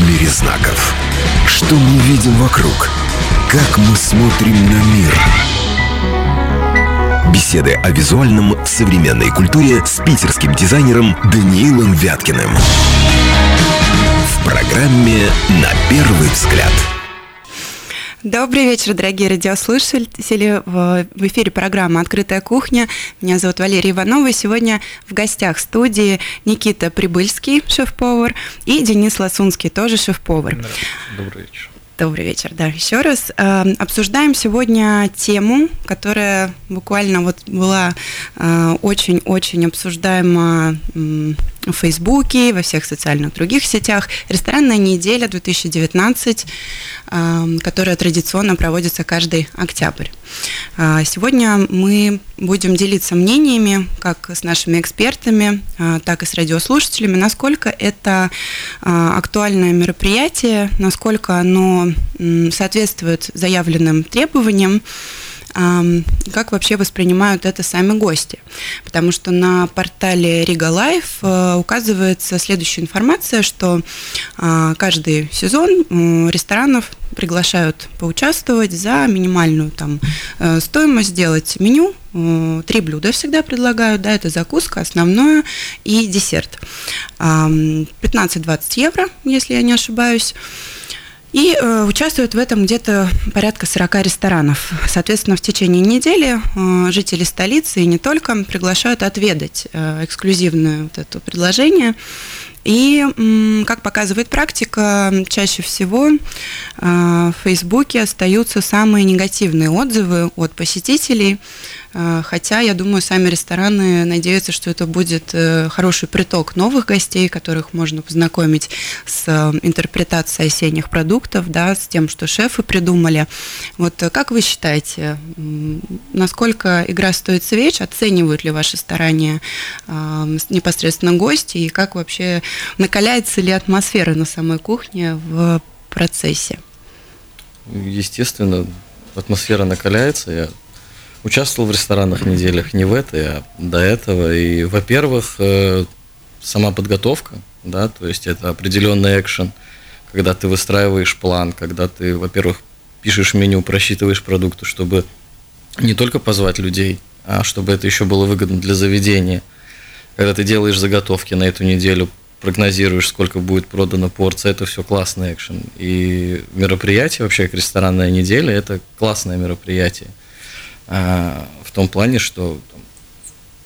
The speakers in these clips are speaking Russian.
в мире знаков. Что мы видим вокруг? Как мы смотрим на мир? Беседы о визуальном современной культуре с питерским дизайнером Даниилом Вяткиным. В программе «На первый взгляд». Добрый вечер, дорогие радиослушатели. В эфире программа «Открытая кухня». Меня зовут Валерия Иванова. И сегодня в гостях студии Никита Прибыльский, шеф-повар, и Денис Ласунский, тоже шеф-повар. Добрый вечер. Добрый вечер, да, еще раз. Э, обсуждаем сегодня тему, которая буквально вот была э, очень-очень обсуждаема в Фейсбуке, во всех социальных других сетях. Ресторанная неделя 2019, э, которая традиционно проводится каждый октябрь. Сегодня мы будем делиться мнениями как с нашими экспертами, так и с радиослушателями, насколько это актуальное мероприятие, насколько оно соответствует заявленным требованиям, как вообще воспринимают это сами гости. Потому что на портале Riga Life э, указывается следующая информация, что а, каждый сезон ресторанов приглашают поучаствовать за минимальную там э, стоимость сделать меню. Э, три блюда всегда предлагают, да, это закуска, основное и десерт. 15-20 евро, если я не ошибаюсь. И э, участвуют в этом где-то порядка 40 ресторанов. Соответственно, в течение недели э, жители столицы и не только приглашают отведать э, эксклюзивное вот это предложение. И, как показывает практика, чаще всего э, в Фейсбуке остаются самые негативные отзывы от посетителей, э, хотя, я думаю, сами рестораны надеются, что это будет э, хороший приток новых гостей, которых можно познакомить с интерпретацией осенних продуктов, да, с тем, что шефы придумали. Вот как вы считаете, насколько игра стоит свеч, оценивают ли ваши старания непосредственно гости, и как вообще накаляется ли атмосфера на самой кухне в процессе? Естественно, атмосфера накаляется. Я участвовал в ресторанах неделях не в этой, а до этого. И, во-первых, э, сама подготовка, да, то есть это определенный экшен, когда ты выстраиваешь план, когда ты, во-первых, пишешь меню, просчитываешь продукты, чтобы не только позвать людей, а чтобы это еще было выгодно для заведения. Когда ты делаешь заготовки на эту неделю, прогнозируешь, сколько будет продано порция, это все классный экшен. И мероприятие, вообще как ресторанная неделя, это классное мероприятие. А, в том плане, что там,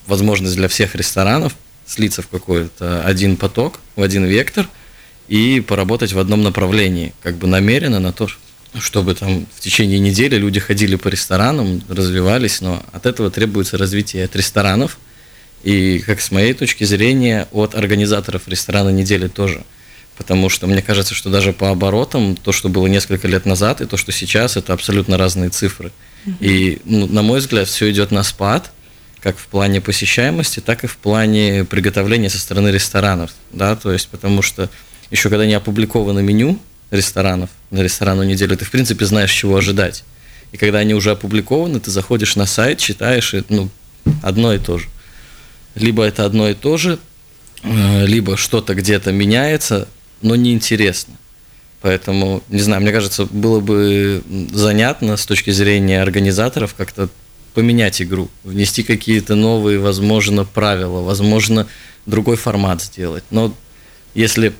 возможность для всех ресторанов слиться в какой-то один поток, в один вектор и поработать в одном направлении, как бы намеренно на то, чтобы там в течение недели люди ходили по ресторанам, развивались, но от этого требуется развитие от ресторанов – и, как с моей точки зрения, от организаторов ресторана недели тоже. Потому что мне кажется, что даже по оборотам, то, что было несколько лет назад, и то, что сейчас, это абсолютно разные цифры. И, ну, на мой взгляд, все идет на спад, как в плане посещаемости, так и в плане приготовления со стороны ресторанов. Да? То есть, потому что еще когда не опубликовано меню ресторанов на ресторанную неделю, ты, в принципе, знаешь, чего ожидать. И когда они уже опубликованы, ты заходишь на сайт, читаешь, и, ну, одно и то же либо это одно и то же, э, либо что-то где-то меняется, но неинтересно. Поэтому, не знаю, мне кажется, было бы занятно с точки зрения организаторов как-то поменять игру, внести какие-то новые, возможно, правила, возможно, другой формат сделать. Но если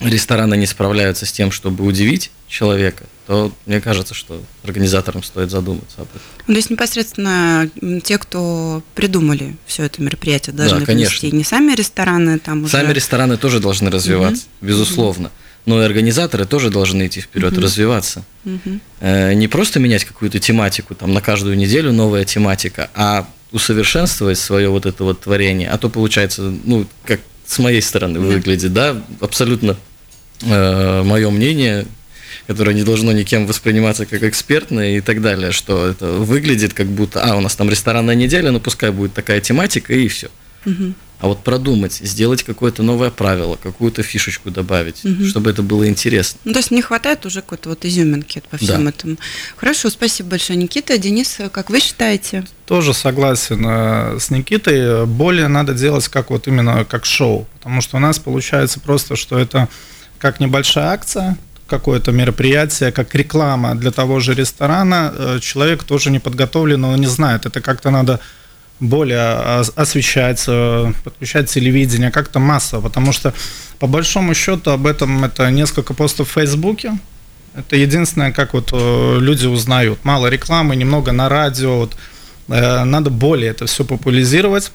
рестораны не справляются с тем, чтобы удивить человека, то мне кажется, что организаторам стоит задуматься об этом. Ну, то есть непосредственно те, кто придумали все это мероприятие, должны да, конечно. не сами рестораны там уже... Сами рестораны тоже должны развиваться, угу. безусловно. Но и организаторы тоже должны идти вперед, угу. развиваться. Угу. Э, не просто менять какую-то тематику, там на каждую неделю новая тематика, а усовершенствовать свое вот это вот творение. А то получается, ну, как с моей стороны да. выглядит, да, абсолютно э, мое мнение, которое не должно никем восприниматься как экспертное и так далее, что это выглядит как будто, а, у нас там ресторанная неделя, ну пускай будет такая тематика и все. Угу. А вот продумать, сделать какое-то новое правило, какую-то фишечку добавить, угу. чтобы это было интересно. Ну, то есть не хватает уже какой-то вот изюминки по всем да. этому. Хорошо, спасибо большое, Никита. Денис, как вы считаете? Тоже согласен э, с Никитой. Более надо делать как вот именно как шоу, потому что у нас получается просто, что это как небольшая акция, какое-то мероприятие, как реклама для того же ресторана, э, человек тоже не подготовлен, он не знает. Это как-то надо более освещать, э, подключать телевидение, как-то массово, потому что по большому счету об этом это несколько постов в Фейсбуке, это единственное, как вот э, люди узнают. Мало рекламы, немного на радио. Вот, надо более это все популяризировать,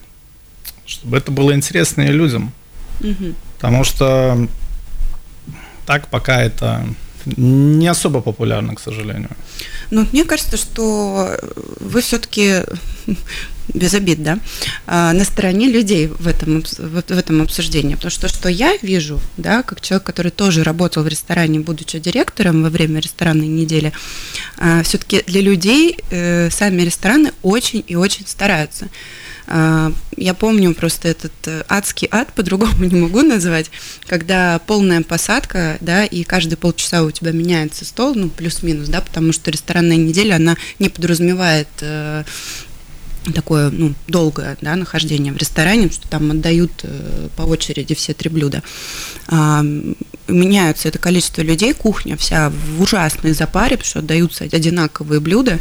чтобы это было интересно и людям. Угу. Потому что так пока это не особо популярно, к сожалению. Ну, мне кажется, что вы все-таки без обид, да, а, на стороне людей в этом, в этом обсуждении. Потому что что я вижу, да, как человек, который тоже работал в ресторане, будучи директором во время ресторанной недели, а, все-таки для людей э, сами рестораны очень и очень стараются. А, я помню просто этот э, адский ад, по-другому не могу назвать, когда полная посадка, да, и каждые полчаса у тебя меняется стол, ну, плюс-минус, да, потому что ресторанная неделя, она не подразумевает э, такое ну, долгое да, нахождение в ресторане, что там отдают э, по очереди все три блюда. А, меняются это количество людей, кухня вся в ужасной запаре, потому что отдаются одинаковые блюда.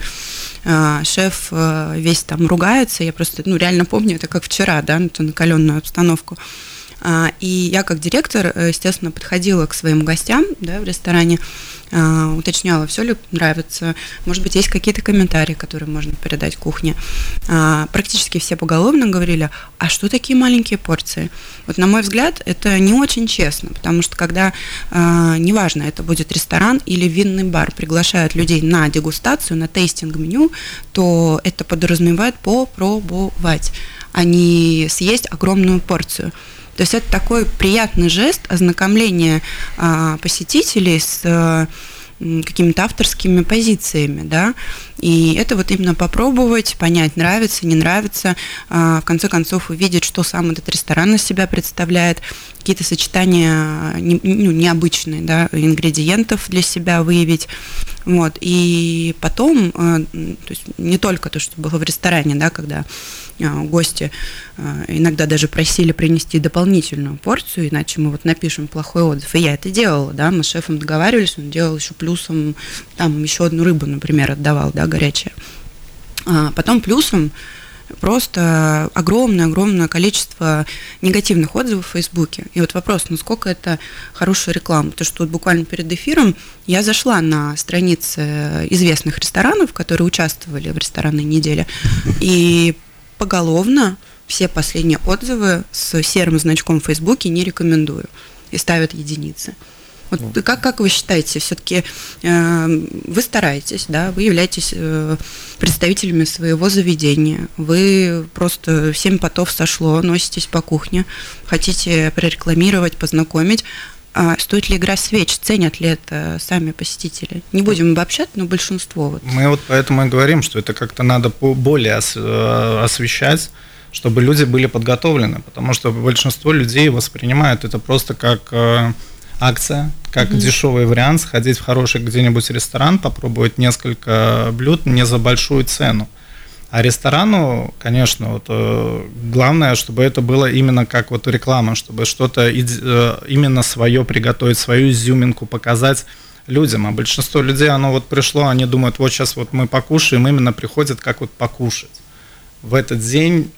А, шеф э, весь там ругается, я просто ну, реально помню это как вчера, да, эту накаленную обстановку. А, и я как директор, э, естественно, подходила к своим гостям да, в ресторане, уточняла, все ли нравится, может быть, есть какие-то комментарии, которые можно передать кухне. А, практически все поголовно говорили, а что такие маленькие порции? Вот на мой взгляд, это не очень честно, потому что когда, неважно, это будет ресторан или винный бар, приглашают людей на дегустацию, на тейстинг-меню, то это подразумевает попробовать, а не съесть огромную порцию. То есть это такой приятный жест ознакомления а, посетителей с а, какими-то авторскими позициями, да, и это вот именно попробовать, понять, нравится, не нравится, а, в конце концов увидеть, что сам этот ресторан из себя представляет, какие-то сочетания ну, необычные, да, ингредиентов для себя выявить, вот, и потом, то есть не только то, что было в ресторане, да, когда гости а, иногда даже просили принести дополнительную порцию, иначе мы вот напишем плохой отзыв. И я это делала, да, мы с шефом договаривались, он делал еще плюсом, там еще одну рыбу, например, отдавал, да, горячая. А потом плюсом просто огромное-огромное количество негативных отзывов в Фейсбуке. И вот вопрос, насколько это хорошая реклама? То, что вот буквально перед эфиром я зашла на страницы известных ресторанов, которые участвовали в ресторанной неделе, и поголовно все последние отзывы с серым значком в Фейсбуке не рекомендую и ставят единицы. Вот ну. как, как вы считаете, все-таки э, вы стараетесь, да, вы являетесь э, представителями своего заведения, вы просто семь потов сошло, носитесь по кухне, хотите прорекламировать, познакомить, стоит ли игра свеч, ценят ли это сами посетители? Не будем обобщать, но большинство. Вот. Мы вот поэтому и говорим, что это как-то надо более э, освещать, чтобы люди были подготовлены, потому что большинство людей воспринимают это просто как э, акция, как mm-hmm. дешевый вариант сходить в хороший где-нибудь ресторан, попробовать несколько блюд не за большую цену. А ресторану, конечно, вот, э, главное, чтобы это было именно как вот реклама, чтобы что-то э, именно свое приготовить, свою изюминку показать людям. А большинство людей, оно вот пришло, они думают, вот сейчас вот мы покушаем, именно приходят как вот покушать. В этот день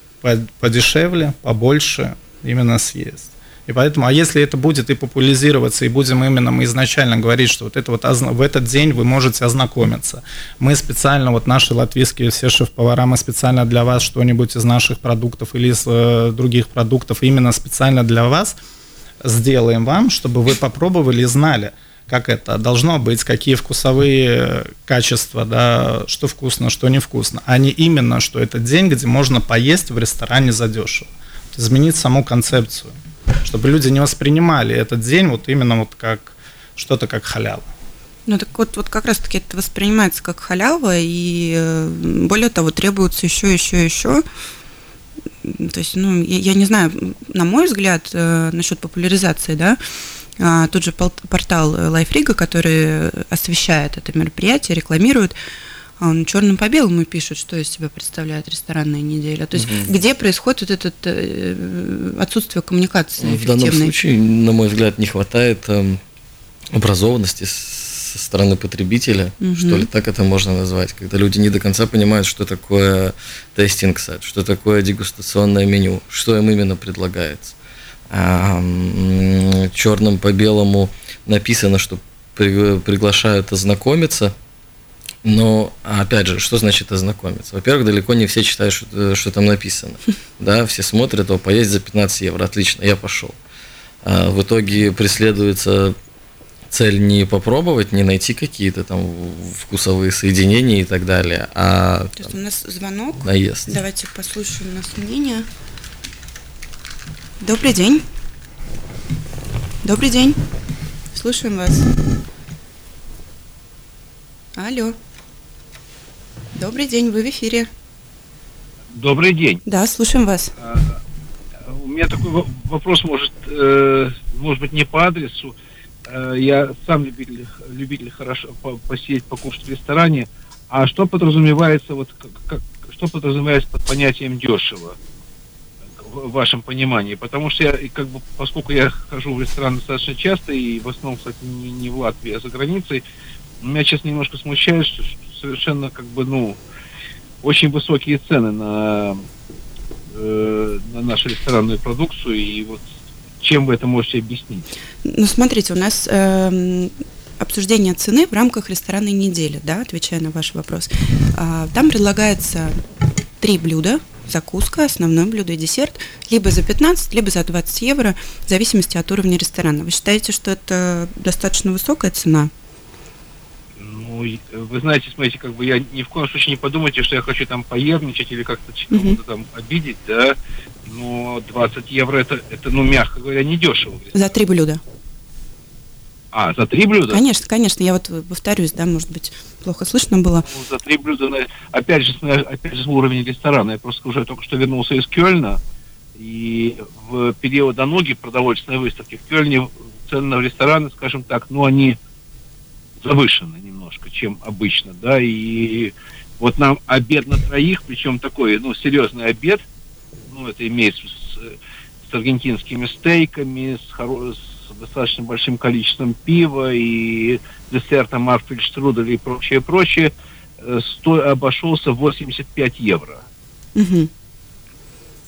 подешевле, побольше именно съесть. И поэтому, а если это будет и популяризироваться, и будем именно мы изначально говорить, что вот это вот в этот день вы можете ознакомиться. Мы специально, вот наши латвийские все шеф-повара, мы специально для вас что-нибудь из наших продуктов или из э, других продуктов именно специально для вас сделаем вам, чтобы вы попробовали и знали, как это должно быть, какие вкусовые качества, да, что вкусно, что невкусно, а не именно, что это день, где можно поесть в ресторане задешево. Изменить саму концепцию чтобы люди не воспринимали этот день вот именно вот как что-то как халява. Ну так вот, вот как раз-таки это воспринимается как халява, и э, более того, требуется еще, еще, еще. То есть, ну, я, я не знаю, на мой взгляд, э, насчет популяризации, да, а, тот же портал LifeRiga, который освещает это мероприятие, рекламирует, он черным по белому пишет, что из себя представляет ресторанная неделя. То есть угу. где происходит это э, отсутствие коммуникации В данном случае, на мой взгляд, не хватает эм, образованности со стороны потребителя, Мгм. что ли, так это можно назвать, когда люди не до конца понимают, что такое тестинг-сайт, что такое дегустационное меню, что им именно предлагается. черным по белому написано, что при- приглашают ознакомиться, но, опять же, что значит ознакомиться? Во-первых, далеко не все читают, что, что там написано. Да, все смотрят, о, поесть за 15 евро, отлично, я пошел. А в итоге преследуется цель не попробовать, не найти какие-то там вкусовые соединения и так далее, а То есть у нас звонок. наезд. Давайте послушаем у нас мнение. Добрый день. Добрый день. Слушаем вас. Алло. Добрый день, вы в эфире. Добрый день. Да, слушаем вас. У меня такой во- вопрос, может, э, может быть, не по адресу. Э, я сам любитель, любитель хорошо по- посидеть, покушать в ресторане. А что подразумевается, вот, как, как- что подразумевается под понятием дешево в вашем понимании? Потому что я, как бы, поскольку я хожу в ресторан достаточно часто, и в основном, кстати, не, не в Латвии, а за границей, меня, честно, немножко смущает, что совершенно, как бы, ну, очень высокие цены на э, на нашу ресторанную продукцию и вот чем вы это можете объяснить? Ну, смотрите, у нас эм, обсуждение цены в рамках ресторанной недели, да, отвечая на ваш вопрос. А, Там предлагается три блюда, закуска, основное блюдо и десерт, либо за 15, либо за 20 евро, в зависимости от уровня ресторана. Вы считаете, что это достаточно высокая цена? Э, вы знаете, смотрите, как бы я ни в коем случае не подумайте, что я хочу там поерничать или как-то кого-то там обидеть, да, но 20 евро это, это, ну, мягко говоря, не дешево. За три блюда. А, за три блюда? Конечно, конечно, я вот повторюсь, да, может быть, плохо слышно было. Ну, за три блюда, опять же, опять же, уровень ресторана. Я просто уже только что вернулся из Кёльна, и в период Ануги продовольственной выставки в Кёльне цены на рестораны, скажем так, ну, они завышены немножко, чем обычно, да, и вот нам обед на троих, причем такой, ну, серьезный обед, ну, это имеется с, с аргентинскими стейками, с, хоро- с достаточно большим количеством пива и десертом Арфельштрудель и прочее, прочее, э, сто, обошелся в 85 евро. Мгм.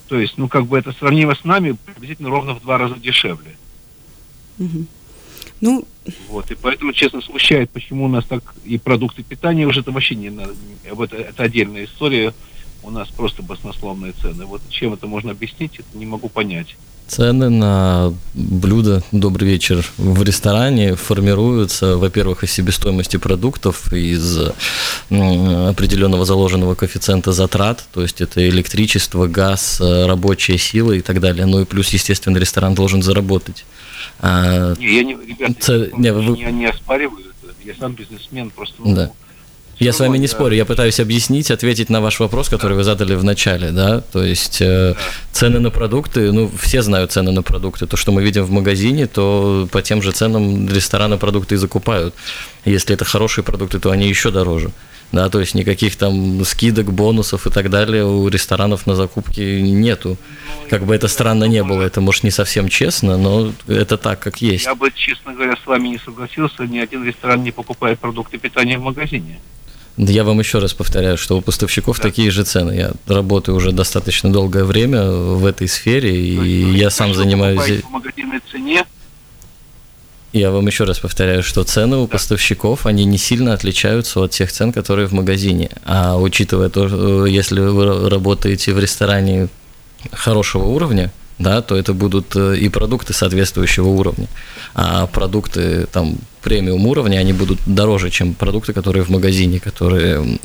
То есть, ну, как бы это сравнимо с нами, приблизительно ровно в два раза дешевле. Мгм. Ну, Вот, и поэтому, честно, смущает, почему у нас так и продукты питания уже это вообще не надо, об это, это отдельная история, у нас просто баснословные цены. Вот чем это можно объяснить, это не могу понять. Цены на блюда «Добрый вечер» в ресторане формируются, во-первых, из себестоимости продуктов, из определенного заложенного коэффициента затрат, то есть это электричество, газ, э, рабочая сила и так далее. Ну и плюс, естественно, ресторан должен заработать. А, Не, я не, ребята, Ц- я, не, вы- я не оспариваю это, я сам бизнесмен, просто... ну, Да. Я с вами не спорю, я пытаюсь объяснить, ответить на ваш вопрос, который вы задали в начале, да, то есть э, цены на продукты, ну, все знают цены на продукты, то, что мы видим в магазине, то по тем же ценам рестораны продукты и закупают. Если это хорошие продукты, то они еще дороже, да, то есть никаких там скидок, бонусов и так далее у ресторанов на закупки нету. Как бы это странно не было, это, может, не совсем честно, но это так, как есть. Я бы, честно говоря, с вами не согласился, ни один ресторан не покупает продукты питания в магазине. Да Я вам еще раз повторяю, что у поставщиков Да. такие же цены. Я работаю уже достаточно долгое время в этой сфере, и вы я сам занимаюсь... в магазинной цене, Я вам еще раз повторяю, что цены у поставщиков, они не сильно отличаются от тех цен, которые в магазине. А учитывая то, э, если вы работаете в ресторане хорошего уровня, да, то это будут э, и продукты соответствующего уровня. А продукты там премиум уровня, они будут дороже, чем продукты, которые в магазине, которые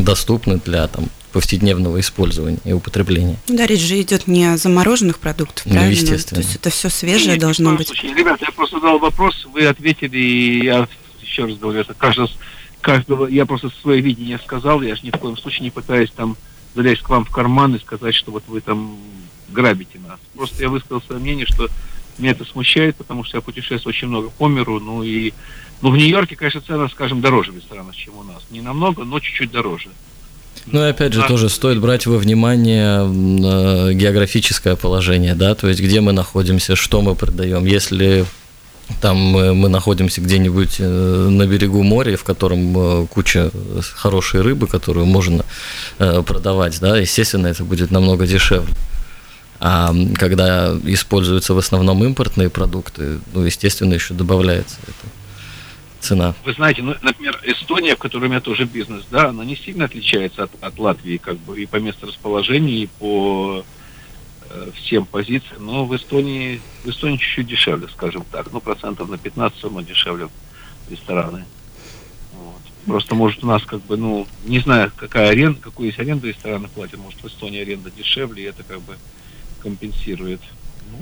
доступны для там повседневного использования и употребления. ну да, речь же идет не о замороженных продуктах, Ну, правильно? естественно. То есть это все свежее Нет, должно быть. случае не. Ребята, я просто задал вопрос, вы ответили, и я еще раз говорю, это каждого, каждого, я просто свое видение сказал, я же ни в коем случае не пытаюсь там залезть к вам в карман и сказать, что вот вы там грабите нас. Просто я высказал свое мнение, что меня это смущает, потому что я путешествую очень много по миру, ну и ну, в Нью-Йорке, конечно, цены, скажем, дороже в ресторанах, чем у нас. Не намного, но чуть-чуть дороже. Ну и опять же, Да. тоже стоит брать во внимание э, географическое положение, да, то есть где мы находимся, что мы продаем. Если там мы находимся где-нибудь э, на берегу моря, в котором э, куча хорошей рыбы, которую можно продавать, да, естественно, это будет намного дешевле. А когда используются в основном импортные продукты, ну, естественно, еще добавляется эта цена. Вы знаете, ну, например, Эстония, в которой у меня тоже бизнес, да, она не сильно отличается от, от Латвии, как бы, и по месторасположению, и по Э, всем позициям, но в Эстонии, в Эстонии чуть-чуть дешевле, скажем так, ну, процентов на 15 все равно дешевле рестораны. Вот. Просто, может, у нас как бы, ну, не знаю, какая аренда, какую есть аренду рестораны платят, может, в Эстонии аренда дешевле, и это как бы компенсирует. Ну,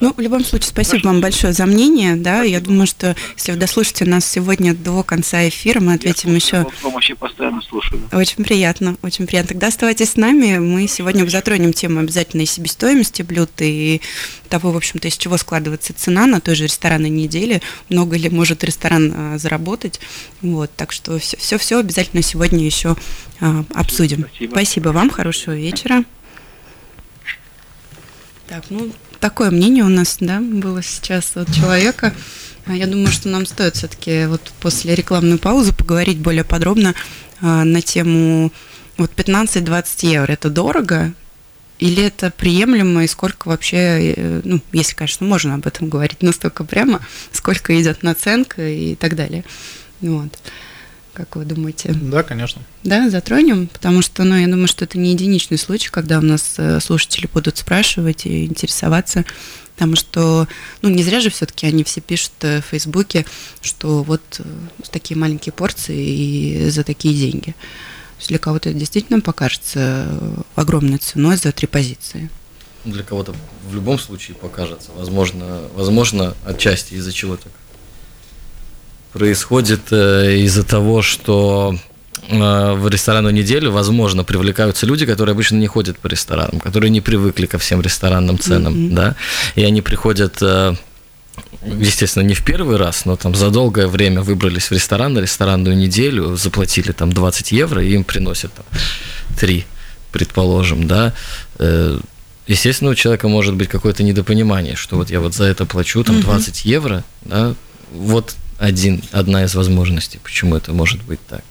ну, в любом случае, спасибо вам большое за мнение. Да, я думаю, что если вы дослушаете нас сегодня до конца эфира, мы ответим я еще. Помощи постоянно слушаю. Очень приятно, очень приятно. Тогда оставайтесь с нами. Мы сегодня затронем тему обязательной себестоимости блюд и того, в общем-то, из чего складывается цена на той же ресторанной неделе, много ли может ресторан а, заработать. Вот, так что все-все обязательно сегодня еще а, обсудим. Спасибо. Спасибо вам, хорошего вечера. Так, ну, такое мнение у нас, да, было сейчас от человека. А, я думаю, что нам стоит все-таки вот после рекламной паузы поговорить более подробно а, на тему вот 15-20 евро. Это дорого или это приемлемо и сколько вообще, э, ну, если, конечно, можно об этом говорить настолько прямо, сколько идет наценка и так далее. Вот. Как вы думаете? Да, конечно. Да, затронем, потому что, ну, я думаю, что это не единичный случай, когда у нас э, слушатели будут спрашивать и интересоваться, потому что, ну, не зря же все-таки они все пишут э, в Фейсбуке, что вот э, такие маленькие порции и за такие деньги. Для кого-то это действительно покажется огромной ценой за три позиции. Для кого-то в любом случае покажется. Возможно, возможно отчасти из-за чего так происходит э, из-за того, что э, в ресторанную неделю, возможно, привлекаются люди, которые обычно не ходят по ресторанам, которые не привыкли ко всем ресторанным ценам, mm-hmm. да, и они приходят, э, естественно, не в первый раз, но там за долгое время выбрались в ресторан на ресторанную неделю, заплатили там 20 евро, и им приносят там 3, предположим, да, Естественно, у человека может быть какое-то недопонимание, что вот я вот за это плачу там 20 евро, да, вот один, одна из возможностей, почему это может быть так.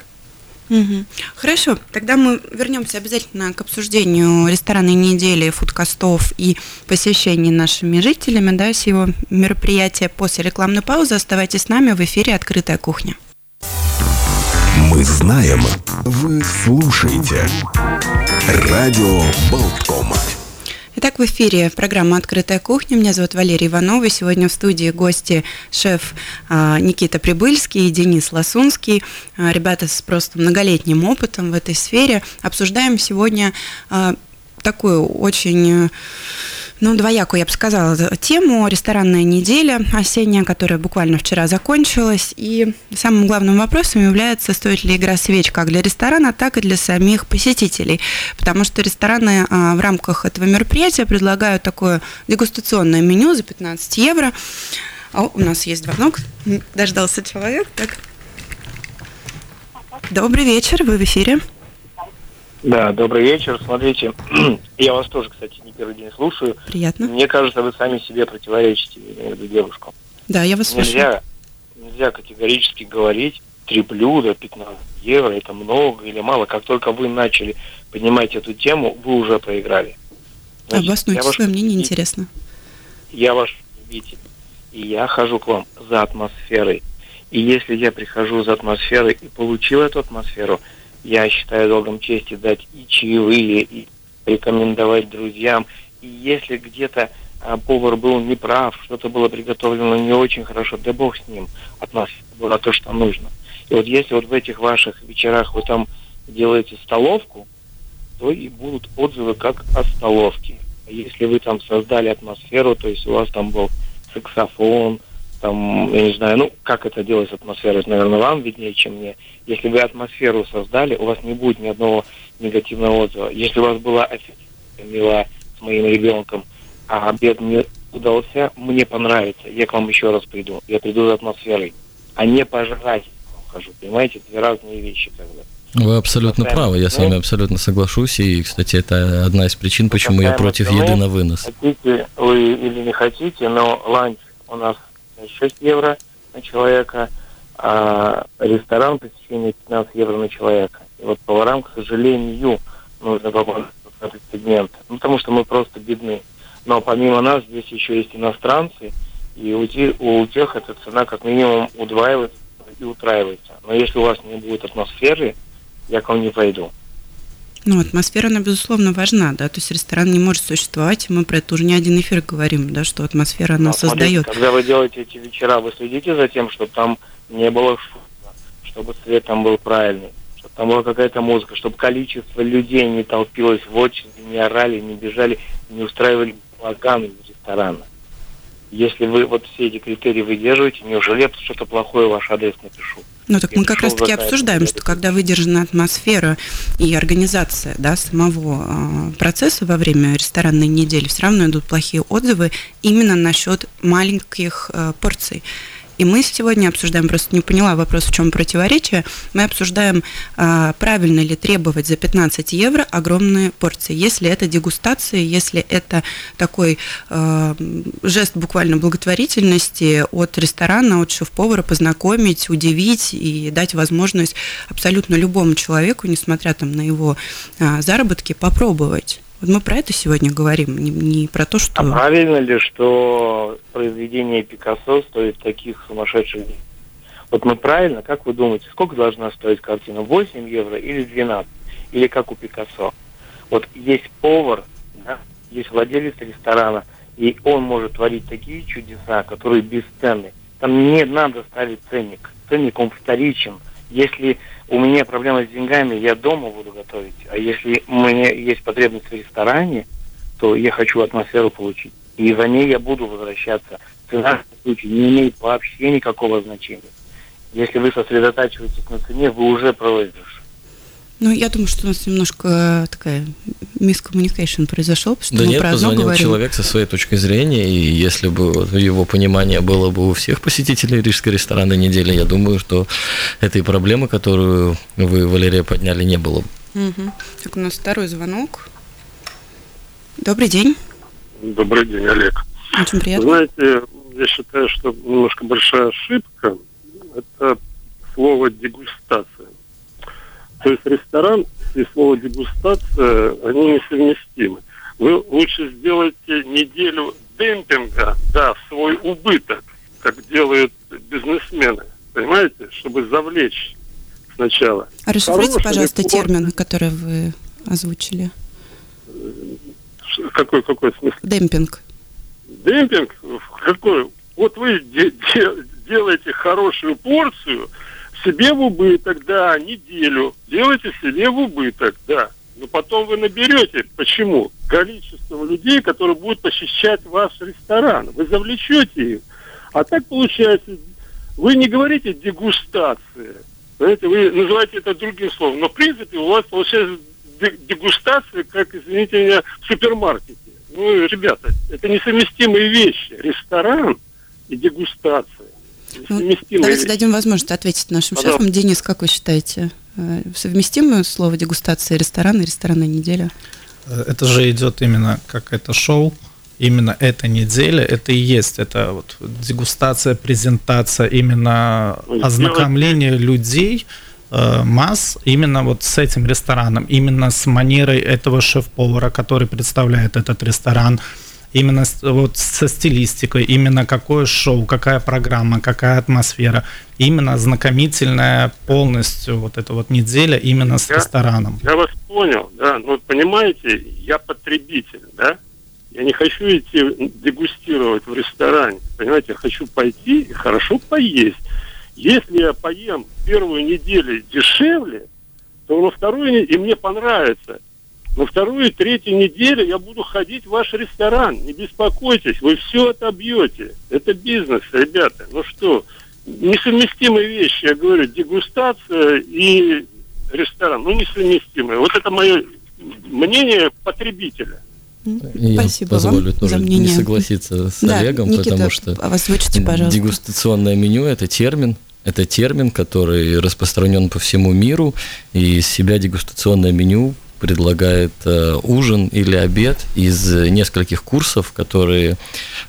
Угу. Хорошо, тогда мы вернемся обязательно к обсуждению ресторанной недели, фудкастов и посещений нашими жителями да, всего мероприятия после рекламной паузы. Оставайтесь с нами в эфире «Открытая кухня». Мы знаем, вы слушаете. Радио Болткома. Итак, в эфире программа «Открытая кухня». Меня зовут Валерия Иванова. Сегодня в студии гости шеф а, Никита Прибыльский и Денис Ласунский. А, ребята с просто многолетним опытом в этой сфере. Обсуждаем сегодня а, такую очень ну, двоякую, я бы сказала, тему. Ресторанная неделя осенняя, которая буквально вчера закончилась. И самым главным вопросом является, стоит ли игра свеч как для ресторана, так и для самих посетителей. Потому что рестораны а, в рамках этого мероприятия предлагают такое дегустационное меню за 15 евро. О, у нас есть звонок. Дождался человек. Так. Добрый вечер, вы в эфире. Да, добрый вечер. Смотрите, я вас тоже, кстати, не первый день слушаю. Приятно. Мне кажется, вы сами себе противоречите, эту девушку. Да, я вас нельзя, слушаю. Нельзя категорически говорить, три блюда, 15 евро, это много или мало. Как только вы начали поднимать эту тему, вы уже проиграли. Значит, Обоснуйте свое мнение, интересно. Я ваш любитель, и я хожу к вам за атмосферой. И если я прихожу за атмосферой и получил эту атмосферу – я считаю долгом чести дать и чаевые, и рекомендовать друзьям. И если где-то а, повар был неправ, что-то было приготовлено не очень хорошо, да бог с ним, от нас было то, что нужно. И вот если вот в этих ваших вечерах вы там делаете столовку, то и будут отзывы как о столовке. А если вы там создали атмосферу, то есть у вас там был саксофон, там, я не знаю, ну, как это делать атмосфера, это, наверное, вам виднее, чем мне. Если вы атмосферу создали, у вас не будет ни одного негативного отзыва. Если у вас была мила с моим ребенком, а обед не удался, мне понравится, я к вам еще раз приду. Я приду за атмосферой, а не пожрать хожу, понимаете? Это разные вещи бы. Вы абсолютно правы, я с вами абсолютно соглашусь, и, кстати, это одна из причин, почему я против еды на вынос. Хотите вы или не хотите, но ланч у нас 6 евро на человека, а ресторан посещение 15 евро на человека. И вот поварам, к сожалению, нужно помогать этот сегмент, ну, потому что мы просто бедны. Но помимо нас здесь еще есть иностранцы, и у, те, у тех эта цена как минимум удваивается и утраивается. Но если у вас не будет атмосферы, я к вам не пойду. Ну, атмосфера, она, безусловно, важна, да, то есть ресторан не может существовать, мы про это уже не один эфир говорим, да, что атмосфера она Но, создает. Смотрите, когда вы делаете эти вечера, вы следите за тем, чтобы там не было шума, чтобы свет там был правильный, чтобы там была какая-то музыка, чтобы количество людей не толпилось в очереди, не орали, не бежали, не устраивали балаган из ресторана. Если вы вот все эти критерии выдерживаете, неужели я что-то плохое в ваш адрес напишу? Ну так мы как раз-таки обсуждаем, что когда выдержана атмосфера и организация да, самого э, процесса во время ресторанной недели, все равно идут плохие отзывы именно насчет маленьких э, порций. И мы сегодня обсуждаем, просто не поняла вопрос, в чем противоречие, мы обсуждаем, а, правильно ли требовать за 15 евро огромные порции, если это дегустация, если это такой а, жест буквально благотворительности от ресторана, от шеф-повара познакомить, удивить и дать возможность абсолютно любому человеку, несмотря там на его а, заработки, попробовать. Вот мы про это сегодня говорим, не, не про то, что... А правильно ли, что произведение Пикассо стоит таких сумасшедших денег? Вот мы правильно, как вы думаете, сколько должна стоить картина? 8 евро или 12? Или как у Пикассо? Вот есть повар, да, есть владелец ресторана, и он может творить такие чудеса, которые бесценны. Там не надо ставить ценник. Ценник, он вторичен. Если у меня проблема с деньгами, я дома буду готовить. А если у меня есть потребность в ресторане, то я хочу атмосферу получить. И за ней я буду возвращаться. Цена в случае не имеет вообще никакого значения. Если вы сосредотачиваетесь на цене, вы уже проигрыш. Ну, я думаю, что у нас немножко такая мискоммуникация произошел, потому что да мы нет, про одно говорим. человек со своей точки зрения, и если бы его понимание было бы у всех посетителей рижской ресторанной недели, я думаю, что этой проблемы, которую вы, Валерия, подняли, не было бы. Угу. Так, у нас второй звонок. Добрый день. Добрый день, Олег. Очень приятно. Знаете, я считаю, что немножко большая ошибка – это слово «дегустация». То есть ресторан и слово дегустация, они несовместимы. Вы лучше сделайте неделю демпинга, да, свой убыток, как делают бизнесмены, понимаете, чтобы завлечь сначала. А расшифруйте, пожалуйста, рекорд... термин, который вы озвучили. Какой, какой смысл? Демпинг. Демпинг? Какой? Вот вы де- де- делаете хорошую порцию – себе в убыток, да, неделю. Делайте себе в убыток, да. Но потом вы наберете. Почему? Количество людей, которые будут посещать ваш ресторан. Вы завлечете их. А так получается, вы не говорите дегустация. Знаете, вы называете это другим словом. Но в принципе у вас получается дегустация, как, извините меня, в супермаркете. Ну, ребята, это несовместимые вещи. Ресторан и дегустация. Ну, давайте дадим возможность ответить нашим Пожалуйста. шефам. Денис, как вы считаете, э, совместимое слово дегустация ресторана и ресторанная неделя? Э, это же идет именно как это шоу, именно эта неделя, это и есть, это вот дегустация, презентация, именно ознакомление людей, э, масс именно вот с этим рестораном, именно с манерой этого шеф-повара, который представляет этот ресторан, именно вот со стилистикой, именно какое шоу, какая программа, какая атмосфера, именно знакомительная полностью вот эта вот неделя именно с я, рестораном. Я вас понял, да, но понимаете, я потребитель, да, я не хочу идти дегустировать в ресторане, понимаете, я хочу пойти и хорошо поесть. Если я поем первую неделю дешевле, то на вторую и мне понравится – на вторую и третью неделю я буду ходить в ваш ресторан. Не беспокойтесь, вы все отобьете. Это бизнес, ребята. Ну что, несовместимые вещи, я говорю, дегустация и ресторан. Ну, несовместимые. Вот это мое мнение потребителя. Я Спасибо позволю вам тоже за мнение. не согласиться с да, Олегом, Никита, потому что озвучите, пожалуйста. дегустационное меню – это термин, это термин, который распространен по всему миру, и из себя дегустационное меню предлагает э, ужин или обед из нескольких курсов, которые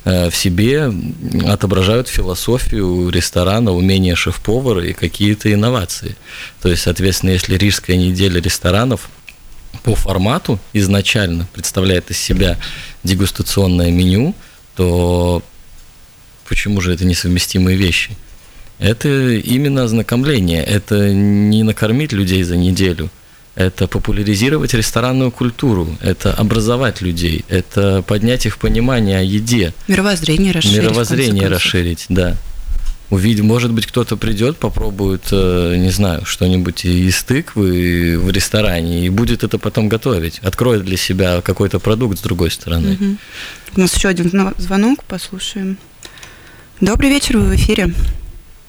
э, в себе отображают философию ресторана, умение шеф-повара и какие-то инновации. То есть, соответственно, если Рижская неделя ресторанов по формату изначально представляет из себя дегустационное меню, то почему же это несовместимые вещи? Это именно ознакомление, это не накормить людей за неделю, это популяризировать ресторанную культуру, это образовать людей, это поднять их понимание о еде. Мировоззрение расширить. Мировоззрение расширить, да. Увидим, может быть, кто-то придет, попробует, э, не знаю, что-нибудь из тыквы в ресторане и будет это потом готовить. Откроет для себя какой-то продукт с другой стороны. Угу. У нас еще один звонок, послушаем. Добрый вечер, вы в эфире.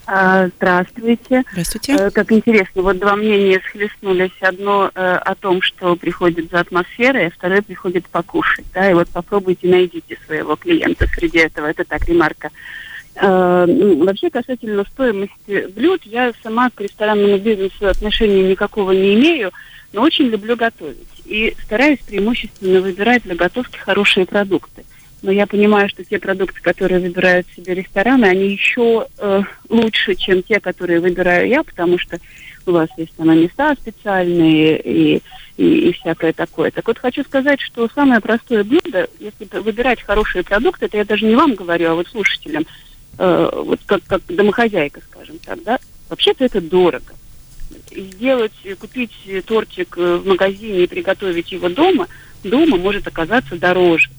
А, здравствуйте. Здравствуйте. Э, как интересно, вот два мнения схлестнулись. Одно э, о том, что приходит за атмосферой, а второе приходит покушать. Да? И вот попробуйте найдите своего клиента среди этого. Это так, ремарка. Э, ну, вообще, касательно стоимости блюд, я сама к ресторанному бизнесу отношения никакого не имею, но очень люблю готовить. И стараюсь преимущественно выбирать для готовки хорошие продукты но я понимаю, что те продукты, которые выбирают себе рестораны, они еще э, лучше, чем те, которые выбираю я, потому что у вас есть там места специальные и, и, и всякое такое. Так вот, хочу сказать, что самое простое блюдо, если выбирать хорошие продукты, это я даже не вам говорю, а вот слушателям, э, вот как, как домохозяйка, скажем так, да, вообще-то это дорого. Сделать, купить тортик в магазине и приготовить его дома, дома может оказаться дороже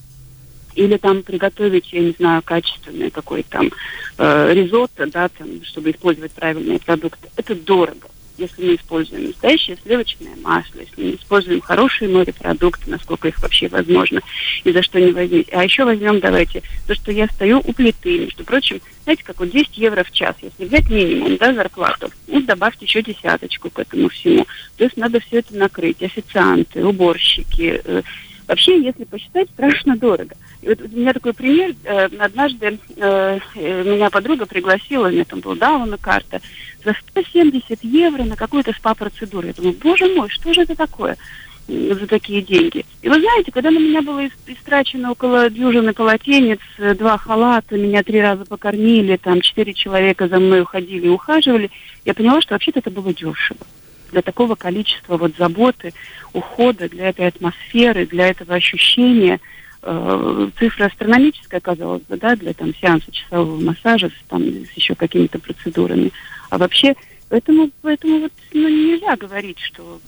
или там приготовить, я не знаю, качественный какой-то там э, ризотто, да, там, чтобы использовать правильные продукты. Это дорого, если мы используем настоящее сливочное масло, если мы используем хорошие морепродукты, насколько их вообще возможно, и за что не возьмите. А еще возьмем, давайте, то, что я стою у плиты, между прочим, знаете, как вот 10 евро в час, если взять минимум, да, зарплату, ну, добавьте еще десяточку к этому всему. То есть надо все это накрыть, официанты, уборщики, э, Вообще, если посчитать, страшно дорого. Вот у меня такой пример. Э, однажды э, э, меня подруга пригласила, у меня там была Дауна карта, за 170 евро на какую-то спа-процедуру. Я думаю, боже мой, что же это такое за такие деньги? И вы знаете, когда на меня было истрачено около дюжины полотенец, два халата, меня три раза покормили, там четыре человека за мной уходили и ухаживали, я поняла, что вообще-то это было дешево для такого количества вот заботы, ухода, для этой атмосферы, для этого ощущения. Э, цифра астрономическая, казалось бы, да, для там сеанса часового массажа с, там, с еще какими-то процедурами. А вообще, поэтому, поэтому вот ну, нельзя говорить, что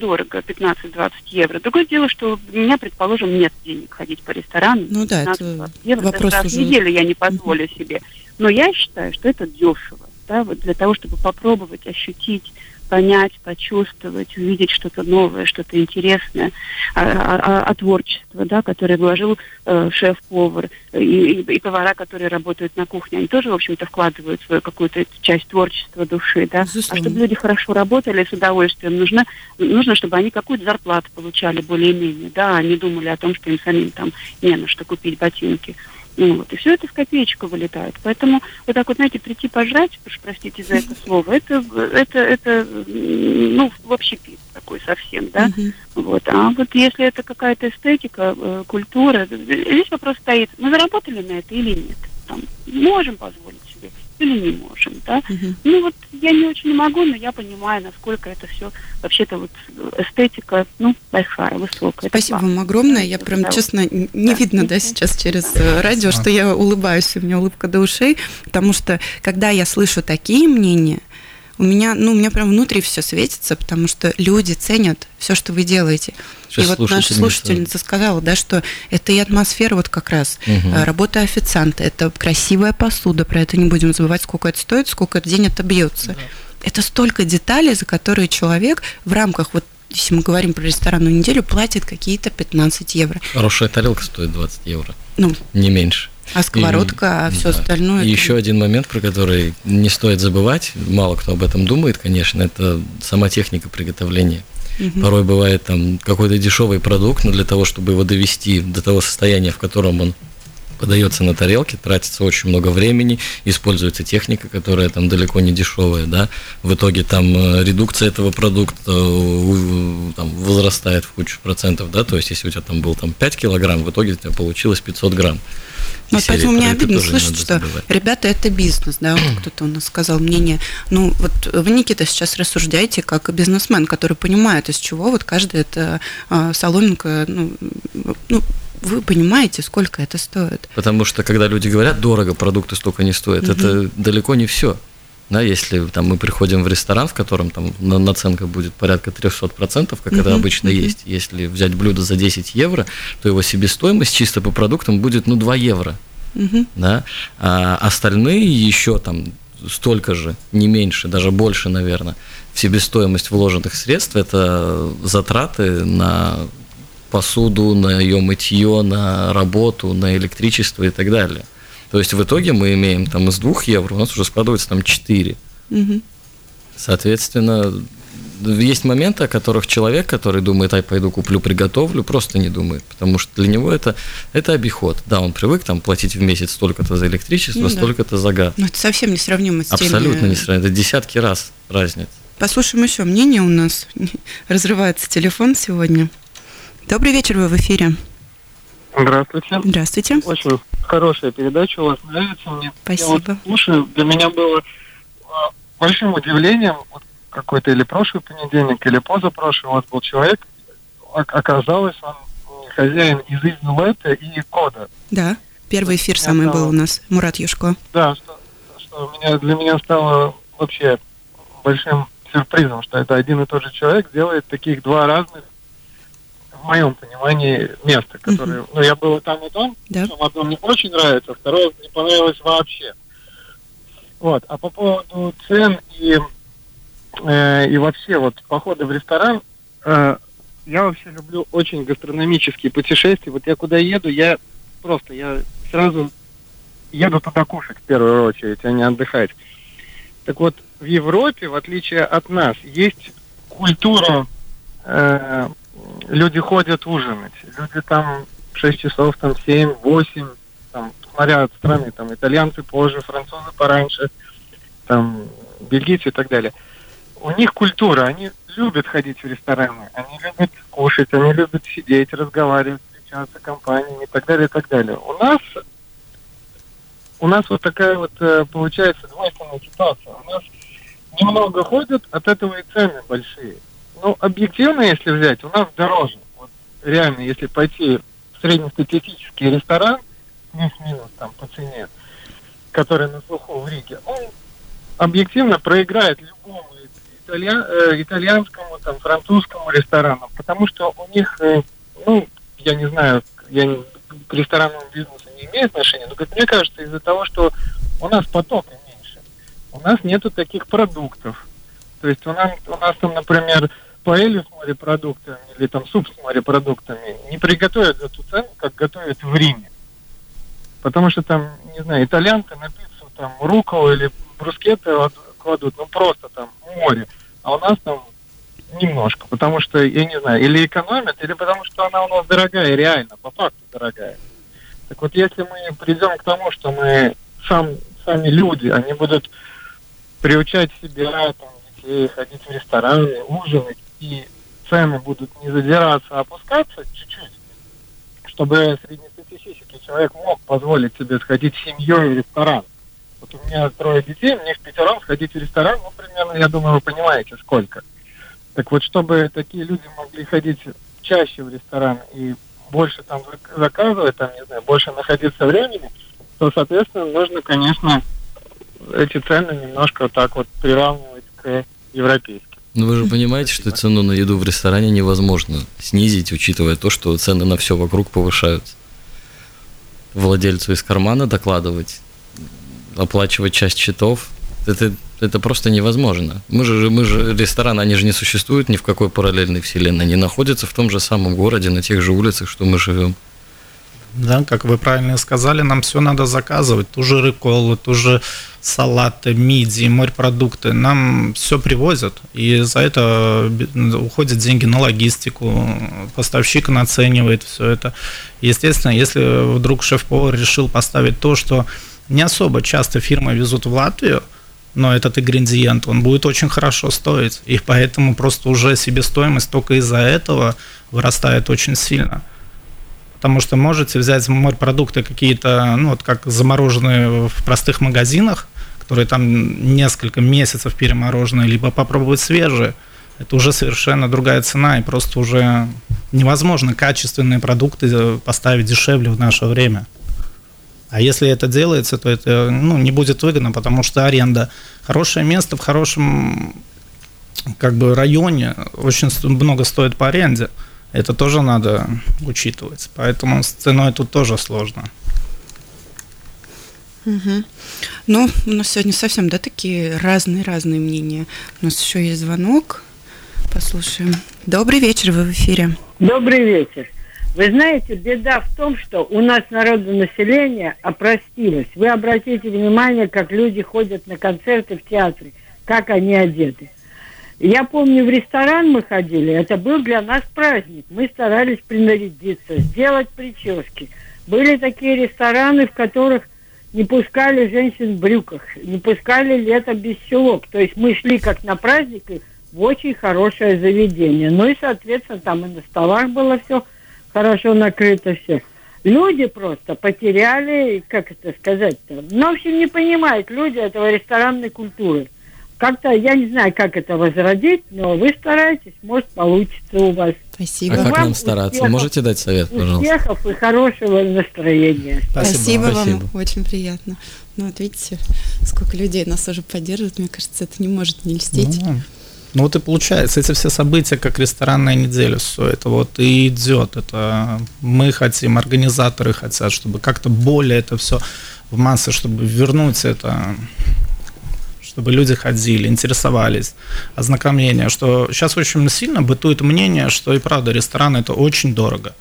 дорого, 15-20 евро. Другое дело, что у меня, предположим, нет денег ходить по ресторанам. Ну да, это евро. вопрос Даже уже... неделю я не позволю себе. Но я считаю, что это дешево. Да, вот для того, чтобы попробовать ощутить понять, почувствовать, увидеть что-то новое, что-то интересное, а, а, а, а творчество, да, которое вложил э, шеф-повар и, и, и повара, которые работают на кухне, они тоже, в общем-то, вкладывают свою какую-то часть творчества души, да. Безусловно. А чтобы люди хорошо работали с удовольствием, нужно, нужно, чтобы они какую-то зарплату получали более-менее, да, а не думали о том, что им самим там не на что купить ботинки. Ну, вот, и все это в копеечку вылетает. Поэтому вот так вот, знаете, прийти пожрать, уж простите за это слово, это, это, это ну, вообще пит такой совсем, да. Uh-huh. Вот. А вот если это какая-то эстетика, э, культура, здесь вопрос стоит, мы заработали на это или нет? Там, можем позволить или не можем, да. Угу. Ну вот я не очень могу, но я понимаю, насколько это все вообще-то вот эстетика, ну, большая, высокая. Спасибо вам огромное. Я прям, да, честно, не да. видно, да, сейчас через э, радио, что я улыбаюсь, у меня улыбка до ушей, потому что, когда я слышу такие мнения, у меня, ну, у меня прям внутри все светится, потому что люди ценят все, что вы делаете. Сейчас и вот наша слушательница сказала, да, что это и атмосфера вот как раз, угу. работа официанта, это красивая посуда, про это не будем забывать, сколько это стоит, сколько это день отобьется. Да. Это столько деталей, за которые человек в рамках вот если мы говорим про ресторанную неделю, платит какие-то 15 евро. Хорошая тарелка стоит 20 евро. Ну, не меньше. А сковородка, и, а все да. остальное. И это... еще один момент, про который не стоит забывать, мало кто об этом думает, конечно, это сама техника приготовления. Угу. Порой бывает там какой-то дешевый продукт, но для того, чтобы его довести до того состояния, в котором он подается на тарелке, тратится очень много времени, используется техника, которая там далеко не дешевая, да, в итоге там э, редукция этого продукта э, там, возрастает в кучу процентов, да, то есть если у тебя там был там 5 килограмм, в итоге у тебя получилось 500 грамм. Ну, вот поэтому мне обидно слышать, что ребята, это бизнес, да, вот кто-то у нас сказал мнение. Ну, вот вы, Никита, сейчас рассуждаете как бизнесмен, который понимает, из чего вот каждая эта а, соломинка, ну, ну, вы понимаете, сколько это стоит. Потому что, когда люди говорят, дорого, продукты столько не стоят, угу. это далеко не все. Да, если там, мы приходим в ресторан, в котором там наценка будет порядка 300%, как uh-huh, это обычно uh-huh. есть, если взять блюдо за 10 евро, то его себестоимость чисто по продуктам будет ну 2 евро. Uh-huh. Да? А остальные еще там столько же, не меньше, даже больше, наверное, в себестоимость вложенных средств это затраты на посуду, на ее мытье, на работу, на электричество и так далее. То есть в итоге мы имеем там из 2 евро, у нас уже складывается там 4. Угу. Соответственно, есть моменты, о которых человек, который думает, ай, пойду куплю, приготовлю, просто не думает, потому что для него это, это обиход. Да, он привык там платить в месяц столько-то за электричество, ну, столько-то за газ. Но это совсем не сравнимо с Абсолютно теми... не сравнимо, это десятки раз разница. Послушаем еще мнение у нас. Разрывается телефон сегодня. Добрый вечер, вы в эфире. Здравствуйте. Здравствуйте. Очень хорошая передача у вас нравится мне. Спасибо. Я вот слушаю, для меня было а, большим удивлением, вот какой-то или прошлый понедельник, или позапрошлый у вас был человек, оказалось, он хозяин из Изюлета и Кода. Да, первый эфир самый стало, был у нас, Мурат Юшко. Да, что, что меня, для меня стало вообще большим сюрпризом, что это один и тот же человек делает таких два разных в моем понимании, место, которое... Uh-huh. Ну, я был там и там, да. Yeah. одно мне очень нравится, второе не понравилось вообще. Вот. А по поводу цен и, э, и вообще вот похода в ресторан, э, я вообще люблю очень гастрономические путешествия. Вот я куда еду, я просто, я сразу еду туда кушать в первую очередь, а не отдыхать. Так вот, в Европе, в отличие от нас, есть культура э, люди ходят ужинать. Люди там 6 часов, там 7, 8, там, смотря от страны, там итальянцы позже, французы пораньше, там бельгийцы и так далее. У них культура, они любят ходить в рестораны, они любят кушать, они любят сидеть, разговаривать, встречаться компаниями и так далее, и так далее. У нас у нас вот такая вот э, получается двойственная ситуация. У нас немного ходят, от этого и цены большие. Ну, объективно, если взять, у нас дороже. Вот реально, если пойти в среднестатистический ресторан, плюс-минус там по цене, который на слуху в Риге, он объективно проиграет любому италья, э, итальянскому, там, французскому ресторану, потому что у них, э, ну, я не знаю, я не, к ресторанному бизнесу не имею отношения, но, как мне кажется, из-за того, что у нас потока меньше, у нас нету таких продуктов. То есть у нас, у нас там, например, паэлью с морепродуктами или там суп с морепродуктами не приготовят за ту цену, как готовят в Риме. Потому что там, не знаю, итальянка на пиццу там руколу или брускеты кладут, ну просто там море. А у нас там немножко, потому что, я не знаю, или экономят, или потому что она у нас дорогая, реально, по факту дорогая. Так вот, если мы придем к тому, что мы сам, сами люди, они будут приучать себя, там, детей, ходить в рестораны, ужинать, и цены будут не задираться, а опускаться чуть-чуть, чтобы среднестатистический человек мог позволить себе сходить с семьей в ресторан. Вот у меня трое детей, мне в пятером сходить в ресторан, ну, примерно, я думаю, вы понимаете, сколько. Так вот, чтобы такие люди могли ходить чаще в ресторан и больше там заказывать, там, не знаю, больше находиться времени, то, соответственно, нужно, конечно, эти цены немножко вот так вот приравнивать к европейским. Ну вы же понимаете, что цену на еду в ресторане невозможно снизить, учитывая то, что цены на все вокруг повышаются. Владельцу из кармана докладывать, оплачивать часть счетов, это, это просто невозможно. Мы же, мы же, рестораны, они же не существуют ни в какой параллельной вселенной, они находятся в том же самом городе, на тех же улицах, что мы живем. Да, как вы правильно сказали, нам все надо заказывать, ту же рыколу, ту же салаты, мидии, морепродукты, нам все привозят, и за это уходят деньги на логистику, поставщик наценивает все это. Естественно, если вдруг шеф-повар решил поставить то, что не особо часто фирмы везут в Латвию, но этот ингредиент, он будет очень хорошо стоить, и поэтому просто уже себестоимость только из-за этого вырастает очень сильно. Потому что можете взять морепродукты какие-то, ну вот как замороженные в простых магазинах, которые там несколько месяцев перемороженные, либо попробовать свежие, это уже совершенно другая цена, и просто уже невозможно качественные продукты поставить дешевле в наше время. А если это делается, то это ну, не будет выгодно, потому что аренда. Хорошее место в хорошем как бы районе очень много стоит по аренде. Это тоже надо учитывать. Поэтому с ценой тут тоже сложно. Угу. Ну, у нас сегодня совсем, да, такие разные-разные мнения. У нас еще есть звонок. Послушаем. Добрый вечер, вы в эфире. Добрый вечер. Вы знаете, беда в том, что у нас народонаселение опростилось. Вы обратите внимание, как люди ходят на концерты в театре, как они одеты. Я помню, в ресторан мы ходили, это был для нас праздник. Мы старались принарядиться, сделать прически. Были такие рестораны, в которых не пускали женщин в брюках, не пускали лето без чулок. То есть мы шли как на праздник в очень хорошее заведение. Ну и, соответственно, там и на столах было все хорошо накрыто все. Люди просто потеряли, как это сказать-то, ну, в общем, не понимают люди этого ресторанной культуры. Как-то, я не знаю, как это возродить, но вы стараетесь, может, получится у вас. Спасибо. А как нам стараться? Успехов, Можете дать совет, пожалуйста? Успехов и хорошего настроения. Спасибо, Спасибо вам, Спасибо. очень приятно. Ну, вот видите, сколько людей нас уже поддерживают, мне кажется, это не может не льстить. Ну, ну вот и получается, эти все события, как ресторанная неделя, все это вот и идет. Это мы хотим, организаторы хотят, чтобы как-то более это все в массы, чтобы вернуть это, чтобы люди ходили, интересовались, ознакомление, что сейчас очень сильно бытует мнение, что и правда ресторан это очень дорого.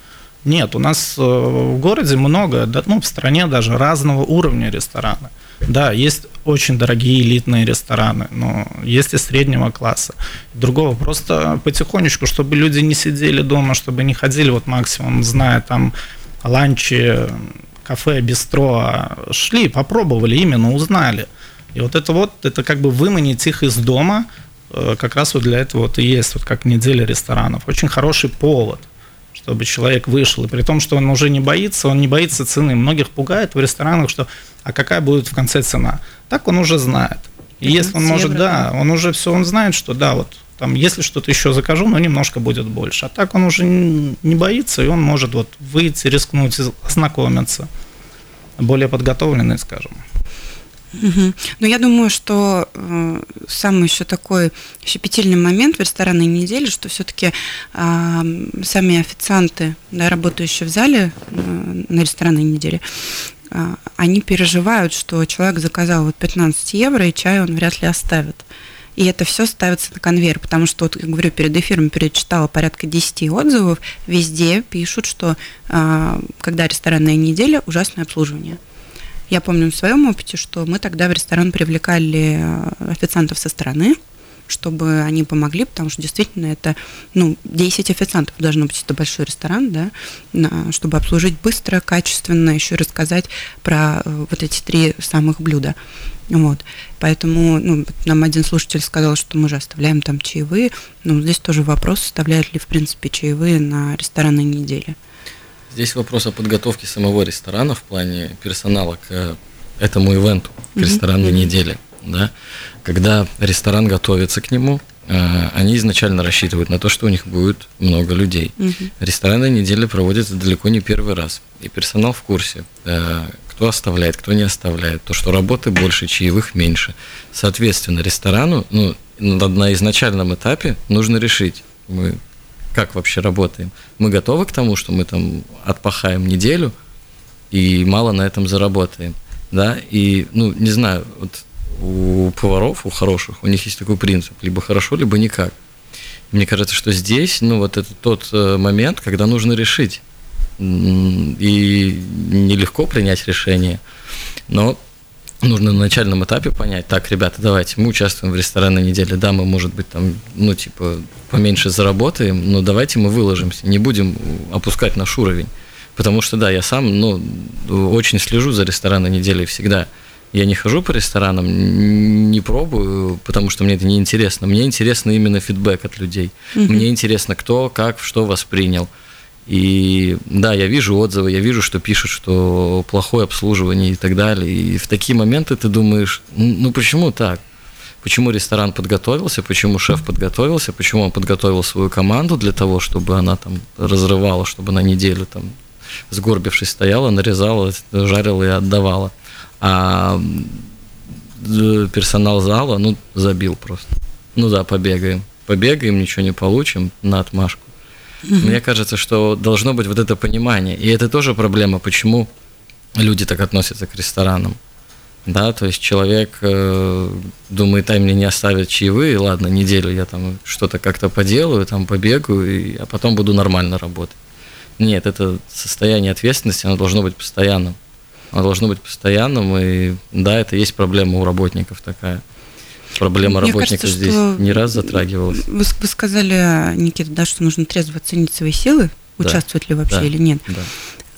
Нет, у нас э, в городе много, ну в стране даже разного уровня рестораны. Да, есть очень дорогие элитные рестораны, но есть и среднего класса. Другого просто потихонечку, чтобы люди не сидели дома, чтобы не ходили вот максимум, зная там ланчи, кафе, бистро, а шли, попробовали, именно узнали. И вот это вот, это как бы выманить их из дома, э, как раз вот для этого вот и есть вот как неделя ресторанов. Очень хороший повод чтобы человек вышел. И при том, что он уже не боится, он не боится цены. Многих пугает в ресторанах, что а какая будет в конце цена. Так он уже знает. И если он может, евро, да, он уже все, он знает, что да, вот там, если что-то еще закажу, но немножко будет больше. А так он уже не боится, и он может вот выйти, рискнуть, ознакомиться. Более подготовленный, скажем. Угу. Но я думаю, что э, самый еще такой щепетильный момент в ресторанной неделе, что все-таки э, сами официанты, да, работающие в зале э, на ресторанной неделе, э, они переживают, что человек заказал вот 15 евро, и чай он вряд ли оставит. И это все ставится на конвейер, потому что, вот, я говорю, перед эфиром перечитала порядка 10 отзывов, везде пишут, что э, когда ресторанная неделя, ужасное обслуживание. Я помню в своем опыте, что мы тогда в ресторан привлекали э, официантов со стороны, чтобы они помогли, потому что действительно это, ну, 10 официантов должно быть, это большой ресторан, да, чтобы обслужить быстро, качественно, еще рассказать про э, вот эти три самых блюда. Вот. Поэтому ну, нам один слушатель сказал, что мы же оставляем там чаевые. Ну, здесь тоже вопрос, оставляют ли, в принципе, чаевые на ресторанной неделе. Здесь вопрос о подготовке самого ресторана в плане персонала к этому ивенту, к ресторанной mm-hmm. неделе. Да? Когда ресторан готовится к нему, э, они изначально рассчитывают на то, что у них будет много людей. Mm-hmm. Ресторанная неделя проводится далеко не первый раз. И персонал в курсе, э, кто оставляет, кто не оставляет. То, что работы больше, чаевых меньше. Соответственно, ресторану ну, на изначальном этапе нужно решить, мы как вообще работаем. Мы готовы к тому, что мы там отпахаем неделю и мало на этом заработаем, да, и, ну, не знаю, вот у поваров, у хороших, у них есть такой принцип, либо хорошо, либо никак. Мне кажется, что здесь, ну, вот это тот э, момент, когда нужно решить. И нелегко принять решение, но нужно на начальном этапе понять, так, ребята, давайте, мы участвуем в ресторанной неделе, да, мы, может быть, там, ну, типа, поменьше заработаем, но давайте мы выложимся, не будем опускать наш уровень. Потому что, да, я сам, ну, очень слежу за ресторанной неделей всегда. Я не хожу по ресторанам, не пробую, потому что мне это не интересно. Мне интересно именно фидбэк от людей. Mm-hmm. Мне интересно, кто, как, что воспринял. И да, я вижу отзывы, я вижу, что пишут, что плохое обслуживание и так далее. И в такие моменты ты думаешь, ну почему так? Почему ресторан подготовился, почему шеф подготовился, почему он подготовил свою команду для того, чтобы она там разрывала, чтобы на неделю там сгорбившись стояла, нарезала, жарила и отдавала. А персонал зала, ну, забил просто. Ну да, побегаем. Побегаем, ничего не получим на отмашку. Угу. Мне кажется, что должно быть вот это понимание. И это тоже проблема, почему люди так относятся к ресторанам. Да, то есть человек э, думает, ай, мне не оставят чаевые, ладно, неделю я там что-то как-то поделаю, там побегаю, и, а потом буду нормально работать. Нет, это состояние ответственности, оно должно быть постоянным. Оно должно быть постоянным, и да, это есть проблема у работников такая. Проблема Мне работников кажется, здесь не раз затрагивалась. Вы, вы сказали, Никита, да, что нужно трезво оценить свои силы, да. участвовать ли вообще да. или нет. Да.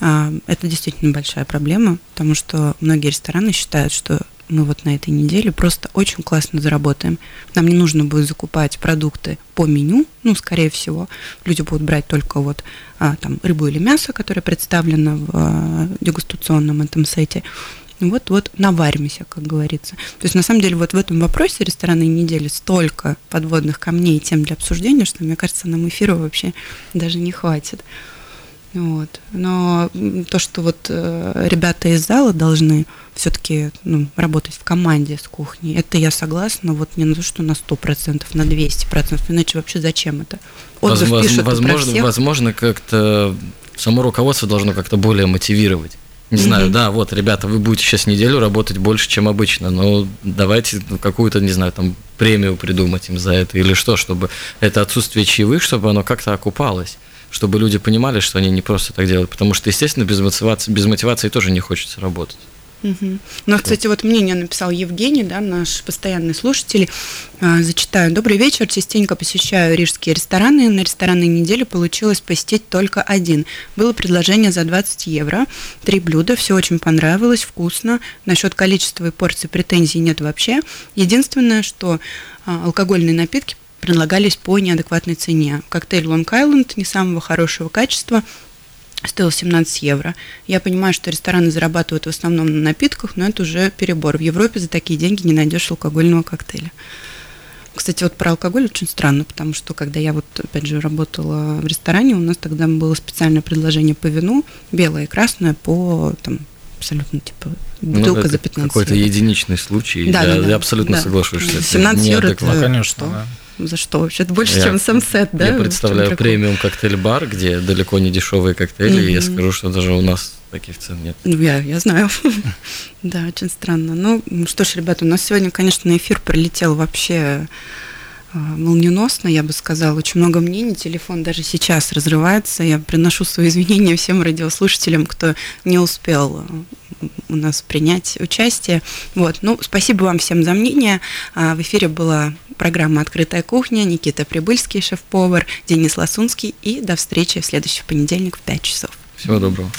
А, это действительно большая проблема, потому что многие рестораны считают, что мы вот на этой неделе просто очень классно заработаем. Нам не нужно будет закупать продукты по меню, ну, скорее всего, люди будут брать только вот а, там рыбу или мясо, которое представлено в а, дегустационном этом сете. Вот-вот наваримся, как говорится. То есть, на самом деле, вот в этом вопросе ресторанной недели столько подводных камней и тем для обсуждения, что, мне кажется, нам эфира вообще даже не хватит. Вот. Но то, что вот э, ребята из зала должны все-таки ну, работать в команде с кухней, это я согласна, вот не на то, что на 100%, на 200%, иначе вообще зачем это? Отзыв Воз, пишут возможно, возможно, как-то само руководство должно как-то более мотивировать. Не знаю, да, вот, ребята, вы будете сейчас неделю работать больше, чем обычно, но давайте какую-то, не знаю, там, премию придумать им за это или что, чтобы это отсутствие чаевых, чтобы оно как-то окупалось чтобы люди понимали, что они не просто так делают. Потому что, естественно, без мотивации, без мотивации тоже не хочется работать. Угу. Ну, кстати, вот мнение написал Евгений, да, наш постоянный слушатель. А, зачитаю. Добрый вечер. Частенько посещаю рижские рестораны. На ресторанной неделе получилось посетить только один. Было предложение за 20 евро. Три блюда. Все очень понравилось, вкусно. Насчет количества и порций претензий нет вообще. Единственное, что а, алкогольные напитки предлагались по неадекватной цене. Коктейль Long Island не самого хорошего качества, стоил 17 евро. Я понимаю, что рестораны зарабатывают в основном на напитках, но это уже перебор. В Европе за такие деньги не найдешь алкогольного коктейля. Кстати, вот про алкоголь очень странно, потому что когда я вот, опять же, работала в ресторане, у нас тогда было специальное предложение по вину, белое и красное, по там, абсолютно, типа, ну, бутылка ну, за 15 Какой-то единичный случай, да, я, да, я абсолютно да. соглашусь, что 17 это евро, это, конечно, да за что вообще? Это больше, я, чем сам сет, да? Я представляю премиум коктейль-бар, где далеко не дешевые коктейли, mm-hmm. и я скажу, что даже у нас таких цен нет. Ну, я, я знаю. да, очень странно. Ну, что ж, ребята, у нас сегодня, конечно, на эфир прилетел вообще молниеносно, я бы сказала, очень много мнений, телефон даже сейчас разрывается. Я приношу свои извинения всем радиослушателям, кто не успел у нас принять участие. Вот. Ну, спасибо вам всем за мнение. А, в эфире была программа «Открытая кухня», Никита Прибыльский, шеф-повар, Денис Ласунский. И до встречи в следующий понедельник в 5 часов. Всего доброго.